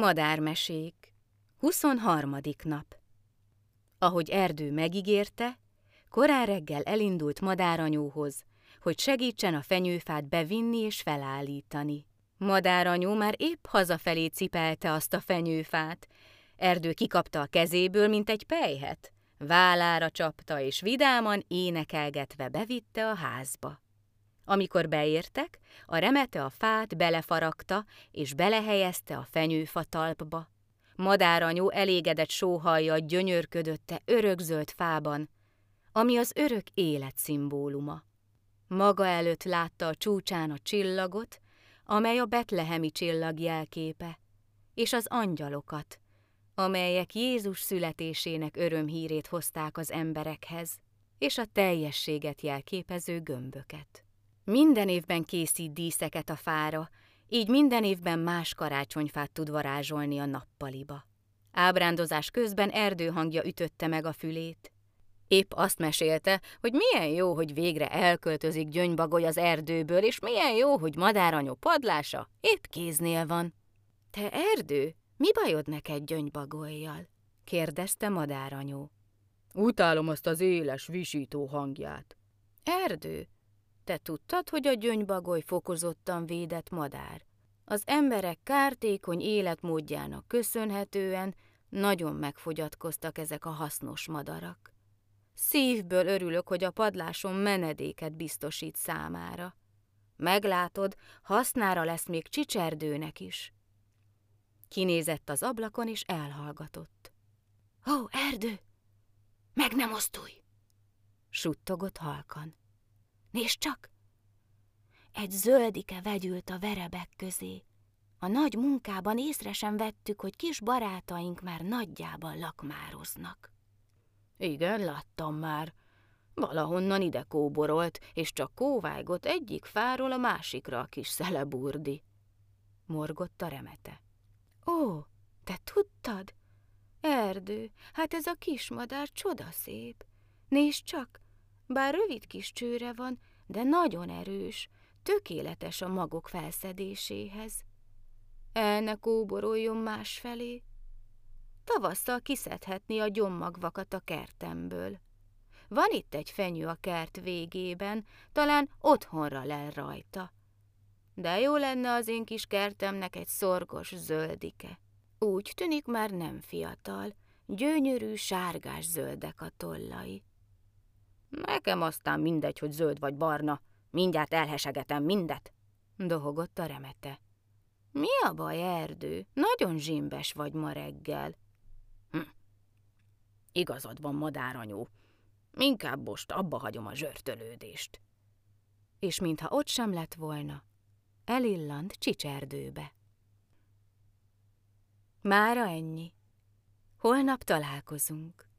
Madármesék 23. nap Ahogy Erdő megígérte, korán reggel elindult madáranyóhoz, hogy segítsen a fenyőfát bevinni és felállítani. Madáranyó már épp hazafelé cipelte azt a fenyőfát. Erdő kikapta a kezéből, mint egy pejhet. Vállára csapta, és vidáman énekelgetve bevitte a házba. Amikor beértek, a remete a fát belefaragta, és belehelyezte a fenyőfa talpba. Madáranyó elégedett sóhajja gyönyörködötte örökzöld fában, ami az örök élet szimbóluma. Maga előtt látta a csúcsán a csillagot, amely a betlehemi csillag jelképe, és az angyalokat, amelyek Jézus születésének örömhírét hozták az emberekhez, és a teljességet jelképező gömböket. Minden évben készít díszeket a fára, így minden évben más karácsonyfát tud varázsolni a nappaliba. Ábrándozás közben erdőhangja ütötte meg a fülét. Épp azt mesélte, hogy milyen jó, hogy végre elköltözik gyöngybagoly az erdőből, és milyen jó, hogy madáranyó padlása épp kéznél van. Te erdő, mi bajod neked gyöngybagolyjal? kérdezte madáranyó. Utálom azt az éles, visító hangját. Erdő, te tudtad, hogy a gyöngybagoly fokozottan védett madár? Az emberek kártékony életmódjának köszönhetően nagyon megfogyatkoztak ezek a hasznos madarak. Szívből örülök, hogy a padláson menedéket biztosít számára. Meglátod, hasznára lesz még csicserdőnek is. Kinézett az ablakon, és elhallgatott. Ó, erdő! Meg nem osztulj! Suttogott halkan. Nézd csak! Egy zöldike vegyült a verebek közé. A nagy munkában észre sem vettük, hogy kis barátaink már nagyjában lakmároznak. Igen, láttam már. Valahonnan ide kóborolt, és csak kóvájgott egyik fáról a másikra a kis szeleburdi. Morgott a remete. Ó, te tudtad? Erdő, hát ez a kismadár csodaszép. Nézd csak, bár rövid kis csőre van, de nagyon erős, tökéletes a magok felszedéséhez. El ne kóboroljon másfelé. Tavasszal kiszedhetni a gyommagvakat a kertemből. Van itt egy fenyő a kert végében, talán otthonra lel rajta. De jó lenne az én kis kertemnek egy szorgos zöldike. Úgy tűnik már nem fiatal, gyönyörű sárgás zöldek a tollai. Nekem aztán mindegy, hogy zöld vagy barna, mindjárt elhesegetem mindet, dohogott a remete. Mi a baj, erdő? Nagyon zsimbes vagy ma reggel. Hm. Igazad van, madáranyó. Inkább most abba hagyom a zsörtölődést. És mintha ott sem lett volna, elillant csicserdőbe. Mára ennyi. Holnap találkozunk.